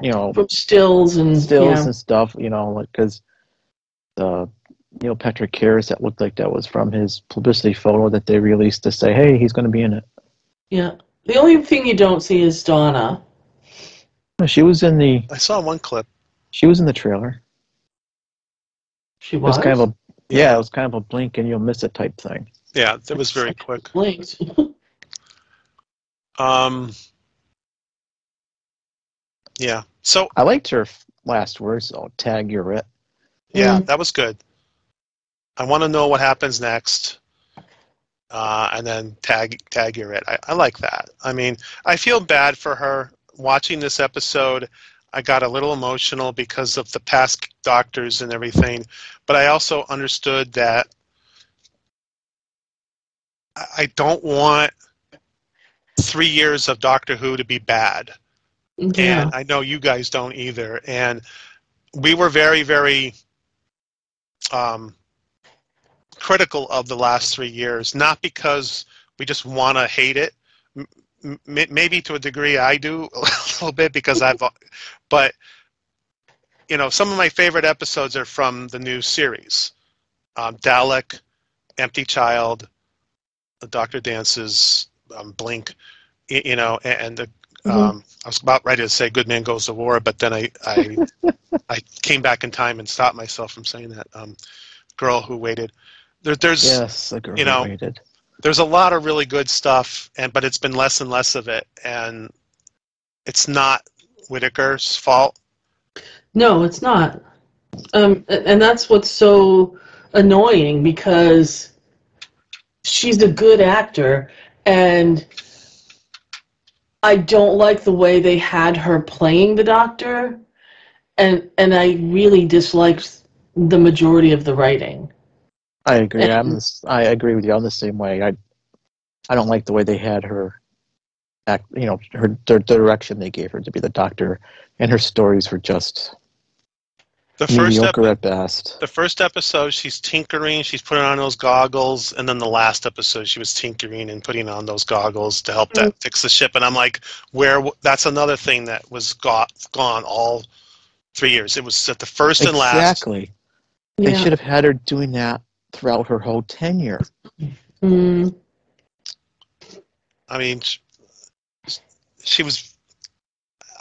you know, From stills and stills yeah. and stuff. You know, like because the Neil Patrick Harris that looked like that was from his publicity photo that they released to say, hey, he's going to be in it. yeah. The only thing you don't see is Donna. She was in the I saw one clip. she was in the trailer. She It was. was kind of a yeah, it was kind of a blink and you'll miss it type thing. Yeah, that was very quick. blinked. Um, yeah. So I liked her last words I'll Tag you're it. yeah, Mm. that was good. I want to know what happens next, uh, and then tag tag your it. I, I like that. I mean, I feel bad for her watching this episode. I got a little emotional because of the past doctors and everything, but I also understood that I don't want three years of Doctor Who to be bad yeah. and I know you guys don't either. And we were very, very um, critical of the last three years, not because we just want to hate it. M- m- maybe to a degree I do a little bit because I've, but you know, some of my favorite episodes are from the new series, um, Dalek, Empty Child, The Doctor Dances, um, Blink, you know, and, and the Mhm. um, I was about ready to say "Good Man Goes to War," but then I I, I came back in time and stopped myself from saying that. Um, Girl Who Waited. There, there's Yes, the girl you know, who waited. there's a lot of really good stuff, and but it's been less and less of it, and it's not Whittaker's fault. No, it's not. Um, and that's what's so annoying because she's a good actor, and I don't like the way they had her playing the doctor, and and I really disliked the majority of the writing. I agree. And- I'm this, I agree with you. I'm the same way. I I don't like the way they had her act. You know, her the direction they gave her to be the doctor, and her stories were just The first ep- mediocre at best. the first episode, she's tinkering, she's putting on those goggles, and then the last episode, she was tinkering and putting on those goggles to help that fix the ship. And I'm like, where? That's another thing that was got gone all three years. It was at the first and last. Exactly. They Yeah. should have had her doing that throughout her whole tenure. Mm. I mean, sh- she was.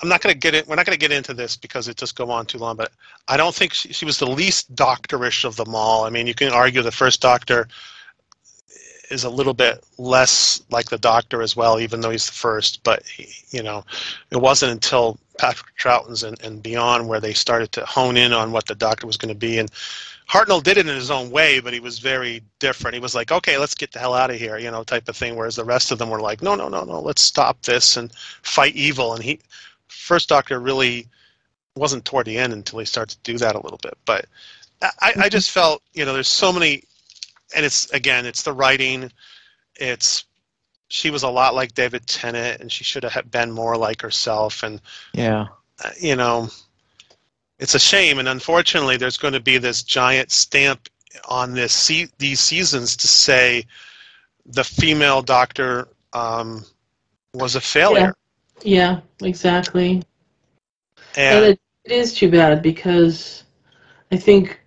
I'm not going to get it. We're not going to get into this because it just go on too long. But I don't think she, she was the least doctorish of them all. I mean, you can argue the first Doctor is a little bit less like the Doctor as well, even though he's the first. But he, you know, it wasn't until Patrick Troughton's and, and beyond where they started to hone in on what the Doctor was going to be. And Hartnell did it in his own way, but he was very different. He was like, "Okay, let's get the hell out of here," you know, type of thing. Whereas the rest of them were like, "No, no, no, no, let's stop this and fight evil." And he, first Doctor, really wasn't toward the end until he started to do that a little bit. But I, I just felt, you know, there's so many, and it's again, it's the writing. It's she was a lot like David Tennant, and she should have been more like herself. And Yeah. uh, you know, it's a shame, and unfortunately, there's going to be this giant stamp on this se- these seasons to say the female doctor um, was a failure. Yeah, exactly. And, And it, it is too bad because I think,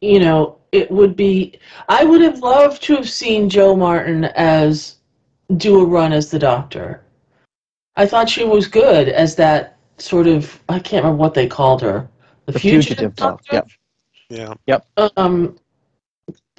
you know, it would be. I would have loved to have seen Jo Martin as do a run as the Doctor. I thought she was good as that sort of. I can't remember what they called her. The, The fugitive, fugitive doc. Doctor. Yep. yeah, Um,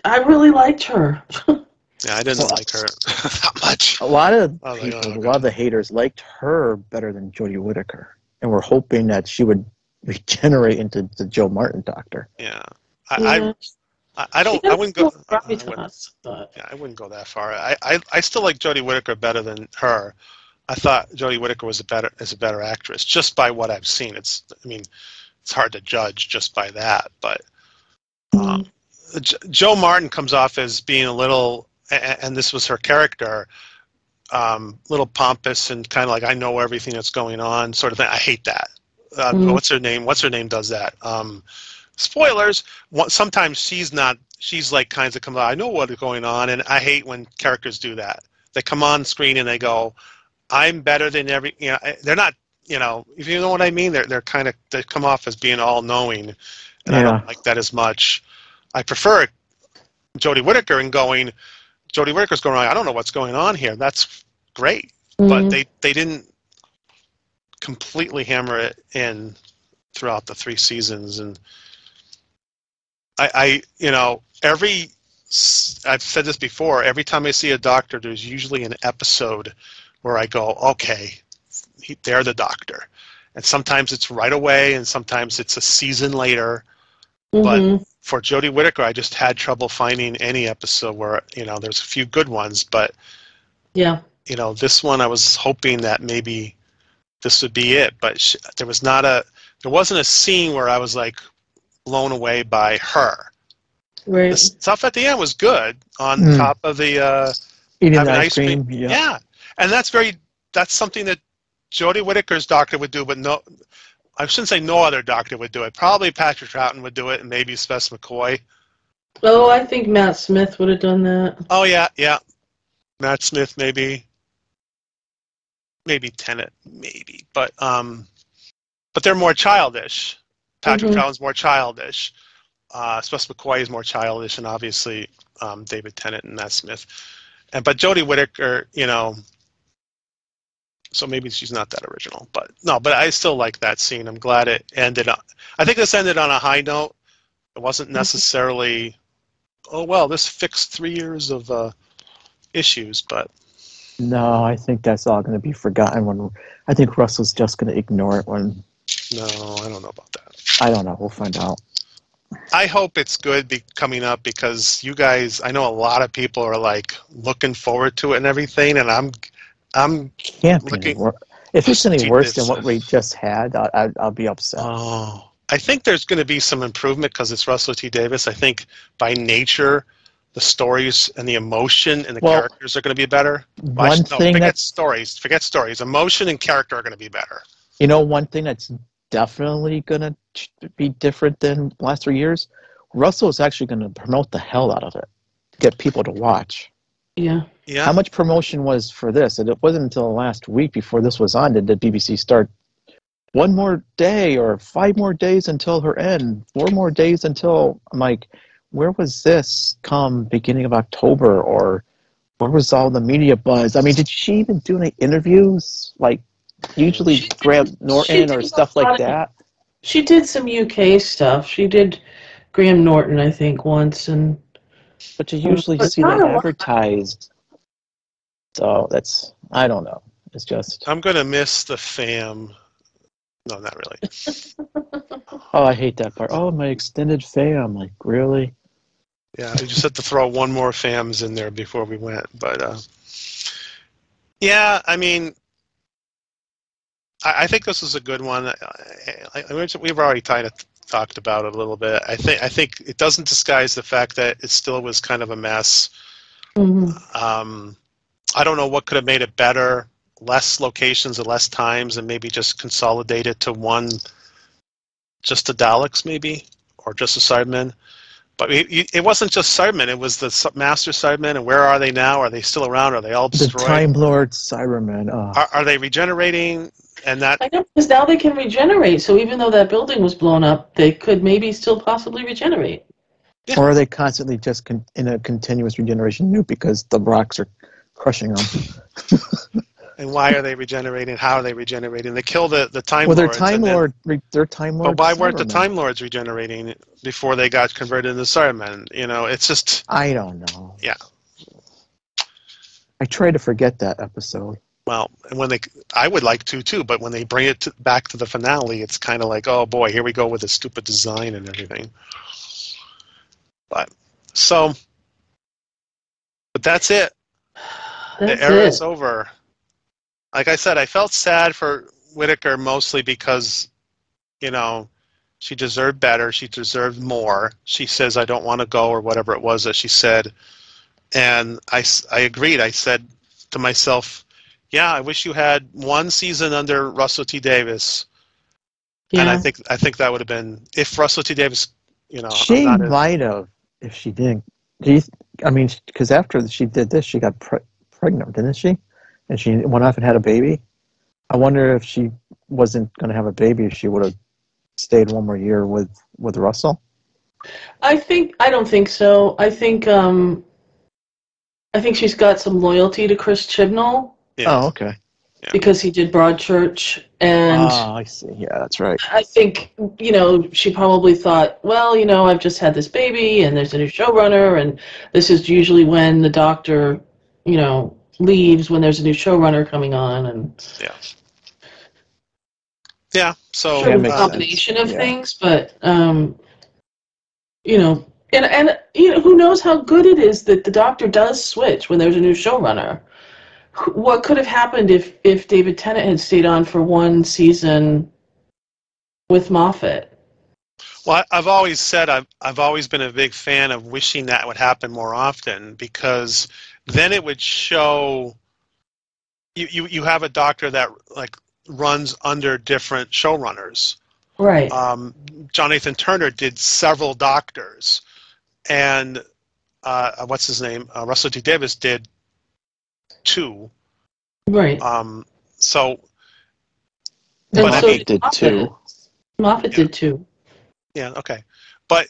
I really liked her. yeah, I didn't Well, like her that much. A lot of Oh, they people, are a lot of the haters liked her better than Jodie Whittaker, and were hoping that she would regenerate into the Jo Martin Doctor. Yeah, I, Yeah. I, I don't, I wouldn't go. I wouldn't- gravitas, but- Yeah, I wouldn't go that far. I, I, I still like Jodie Whittaker better than her. I thought Jodie Whittaker was a better is a better actress just by what I've seen. It's I mean, it's hard to judge just by that. But um, J- Jo Martin comes off as being a little, a- and this was her character, um, little pompous and kind of like I know everything that's going on, sort of thing. I hate that. Uh, Mhm. What's her name? What's her name? Does that? Um, spoilers. Sometimes she's not. She's like kinds of come. I know what is going on, and I hate when characters do that. They come on screen and they go, "I'm better than every." You know, they're not. You know, if you know what I mean, they're they're kind of they come off as being all knowing, and I don't like that as much. I prefer Jodie Whittaker and going. Jodie Whittaker's going. I don't know what's going on here. That's great, but Mhm. they they didn't completely hammer it in throughout the three seasons and I, I you know every I've said this before every time I see a doctor there's usually an episode where I go okay he, they're the doctor and sometimes it's right away and sometimes it's a season later but- Mhm. For Jodie Whittaker I just had trouble finding any episode where you know there's a few good ones but yeah. you know, this one I was hoping that maybe this would be it, but sh- there was not a, there wasn't a scene where I was like blown away by her. Right. The stuff at the end was good on Mm. top of the, uh, Eating having the ice cream. Yeah. yeah. and that's very, that's something that Jodie Whittaker's doctor would do, but no, I shouldn't say no other doctor would do it. Probably Patrick Troughton would do it, and maybe Spess McCoy. Oh, I think Matt Smith would have done that. Oh yeah, yeah. Matt Smith maybe. Maybe Tennant, maybe. But um but they're more childish. Patrick Mhm. Troughton's more childish. Uh Spess McCoy is more childish and obviously um David Tennant and Matt Smith. And but Jodie Whittaker, you know so maybe she's not that original. But no, but I still like that scene. I'm glad it ended on I think this ended on a high note. It wasn't necessarily oh well, this fixed three years of uh issues, but No, I think that's all going to be forgotten when. I think Russell's just going to ignore it when. no, I don't know about that. I don't know. We'll find out. I hope it's good be coming up because you guys, I know a lot of people are like looking forward to it and everything, and I'm, I'm Can't. Looking- wor- If it's any worse than what we just had, I, I, I'll be upset. Oh, I think there's going to be some improvement because it's Russell T Davies. I think by nature, the stories and the emotion and the Well, characters are going to be better. Well, one no, thing forget that's stories. Forget stories. Emotion and character are going to be better. You know, one thing that's definitely going to be different than last three years, Russell is actually going to promote the hell out of it to get people to watch. Yeah. Yeah. How much promotion was for this? And it wasn't until the last week before this was on did the BBC start one more day or five more days until her end, four more days until I'm like, where was this come beginning of October or where was all the media buzz? I mean, did she even do any interviews? Like usually Graham Norton or stuff like lot of- that. She did some UK stuff. She did Graham Norton, I think, once, and But you usually But see not that a lot. advertised. So that's I don't know. It's just I'm going to miss the fam. No, not really. oh I hate that part. Oh my extended fam, like really? Yeah, I just had to throw one more FAMs in there before we went. But uh, yeah, I mean, I, I think this is a good one. I, I, I, we've already kind of talked about it a little bit. I think I think it doesn't disguise the fact that it still was kind of a mess. Mhm. Um, I don't know what could have made it better. Less locations and less times, and maybe just consolidate it to one, just the Daleks, maybe, or just the Cybermen. But it, it wasn't just Cybermen; it was the Master Cybermen. And where are they now? Are they still around? Are they all destroyed? The? Time Lord Cybermen. Oh. Are, are they regenerating? And that I know because now they can regenerate. So even though that building was blown up, they could maybe still possibly regenerate. Yeah. Or are they constantly just con- in a continuous regeneration loop because the rocks are crushing them? and why are they regenerating? How are they regenerating? They kill the the Time well, their Time and then- Lord, re- their Time Lord. But why weren't the Cybermen. Time Lords regenerating before they got converted into Cybermen? You know, it's just I don't know. Yeah. I try to forget that episode. Well, and when they, I would like to too, but when they bring it to, back to the finale, it's kind of like, oh boy, here we go with the stupid design and everything. But so, but that's it. That's the era it. is over. Like I said, I felt sad for Whittaker mostly because, you know, she deserved better. She deserved more. She says, I don't want to go, or whatever it was that she said. And I, I agreed. I said to myself, yeah, I wish you had one season under Russell T. Davies. Yeah. And I think I think that would have been if Russell T. Davies, you know, She might have if she didn't. Do you, I mean, because after she did this, she got pre- pregnant, didn't she? And she went off and had a baby. I wonder if she wasn't going to have a baby if she would have stayed one more year with with Russell. I think I don't think so. I think um I think she's got some loyalty to Chris Chibnall yeah. Oh, okay. because he did Broadchurch and oh, I see. Yeah, that's right. I think, you know, she probably thought, well, you know, I've just had this baby and there's a new showrunner and this is usually when the doctor, you know, leaves when there's a new showrunner coming on and Yeah. So sort Yeah, of a makes uh, sense. combination of Yeah. things, but um you know, and and you know, who knows how good it is that the doctor does switch when there's a new showrunner. Wh- What could have happened if if David Tennant had stayed on for one season with Moffat? Well, I've always said I've I've always been a big fan of wishing that would happen more often because then it would show you you, you have a doctor that like runs under different showrunners. Right. Um, John Nathan-Turner did several doctors, and uh, what's his name? Uh, Russell T Davies did two. right. Um, so And but I mean- did did Moffat. too. Moffat Yeah. did two. Yeah, okay. But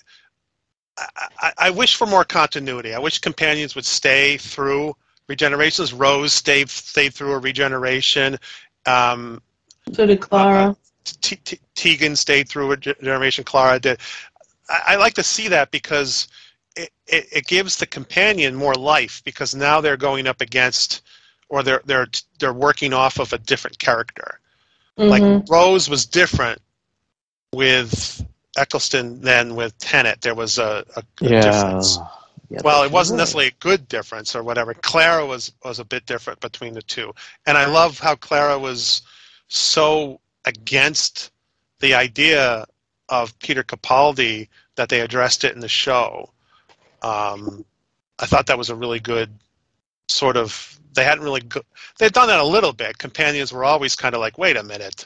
I, I, I wish for more continuity. I wish companions would stay through regenerations. Rose stayed stayed through a regeneration. Um, So did Clara. T- T- Tegan stayed through a regeneration. Clara did. I, I like to see that because it, it, it gives the companion more life because now they're going up against or they're they're they're working off of a different character. Mhm. Like Rose was different with Eccleston than with Tennant. There was a, a, a Yeah. difference. Yeah, Well, it wasn't right. necessarily a good difference or whatever. Clara was was a bit different between the two, and I love how Clara was so against the idea of Peter Capaldi that they addressed it in the show. Um, I thought that was a really good sort of. They hadn't really. Go, they'd done that a little bit. Companions were always kind of like, "Wait a minute,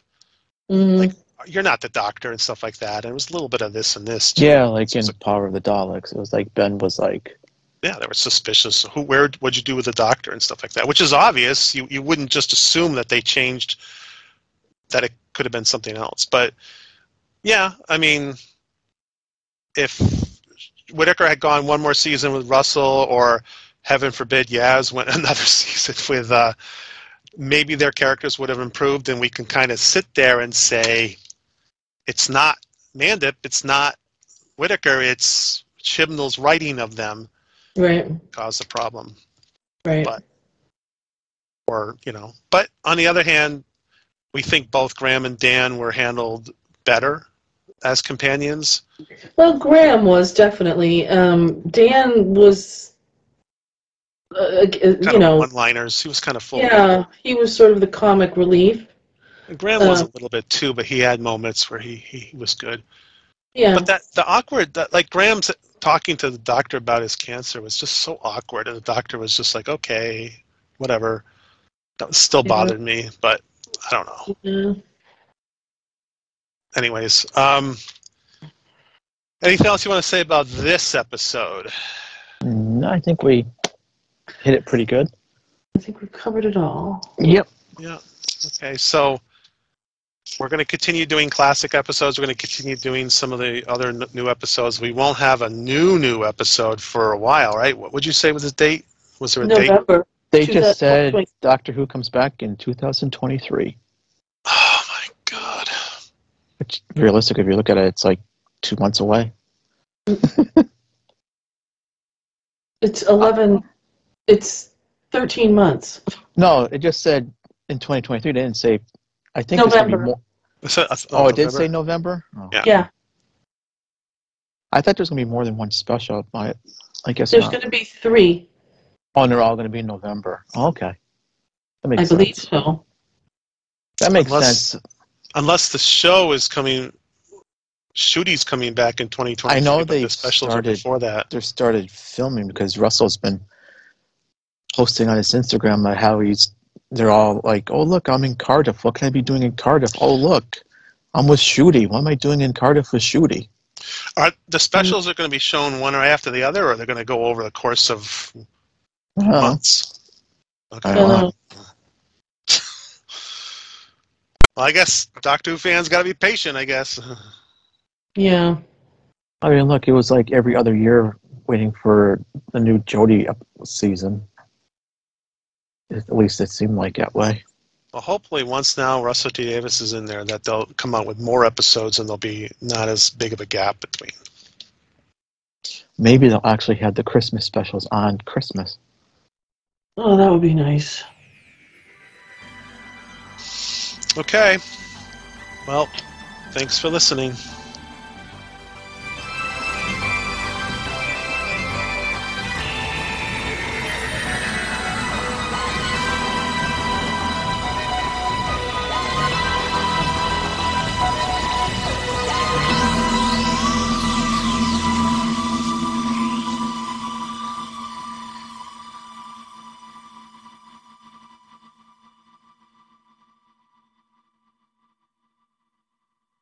Mhm. Like- you're not the doctor," and stuff like that. And it was a little bit of this and this. too. Yeah, like in So- Power of the Daleks, it was like Ben was like, yeah, they were suspicious. Who, where, what'd you do with the doctor and stuff like that? Which is obvious. You you wouldn't just assume that they changed, that it could have been something else. But yeah, I mean, if Whittaker had gone one more season with Russell, or heaven forbid, Yaz went another season with, uh, maybe their characters would have improved, and we can kind of sit there and say, it's not Mandip, it's not Whittaker, it's Chibnall's writing of them Right. caused the problem Right. But- or you know but on the other hand we think both graham and dan were handled better as companions Well, Graham was definitely. Um, Dan was, uh, uh, kind you of know, one liners he was kind of full yeah, he was sort of the comic relief. graham was uh, a little bit too but he had moments where he, he was good Yeah. but that the awkward that, like graham's talking to the doctor about his cancer was just so awkward and the doctor was just like okay whatever that still Yeah. bothered me but i don't know Yeah. anyways um anything else you want to say about this episode I think we hit it pretty good. I think we've covered it all. Yep. yeah okay so we're going to continue doing classic episodes we're going to continue doing some of the other n- new episodes we won't have a new new episode for a while right what would you say was the date was there a date November. They just thousand- said Doctor Who comes back in 2023. oh my god Which, realistic, if you look at it, it's like two months away. Mm. It's eleven. Uh, It's thirteen months. No, it just said in 2023. They didn't say. I think it's gonna be November. more. Is that- uh, Oh, it did say November. Oh. Yeah. Yeah. I thought there was gonna be more than one special. I, I guess There's not. going to be three. Oh, and they're all gonna be in November. Oh, okay, that makes I believe sense. so. That makes Unless- sense. unless the show is coming Ncuti's coming back in 2023 I know they the specials started- before that They started filming because Russell's been posting on his Instagram about how he's. They're all like, "Oh, look, I'm in Cardiff. What can I be doing in Cardiff? Oh, look, I'm with Ncuti. What am I doing in Cardiff with Ncuti?" Are the specials are going to be shown one or after the other, or they're going to go over the course of I don't months? Okay. I don't know. Well, I guess Doctor Who fans got to be patient. I guess. yeah. I mean, look, it was like every other year waiting for the new Jodie ep- season. At least it seemed like that way. Well, hopefully, once now Russell T Davies is in there, that they'll come out with more episodes and there'll be not as big of a gap between. Maybe they'll actually have the Christmas specials on Christmas. Oh, that would be nice. Okay. Well, thanks for listening.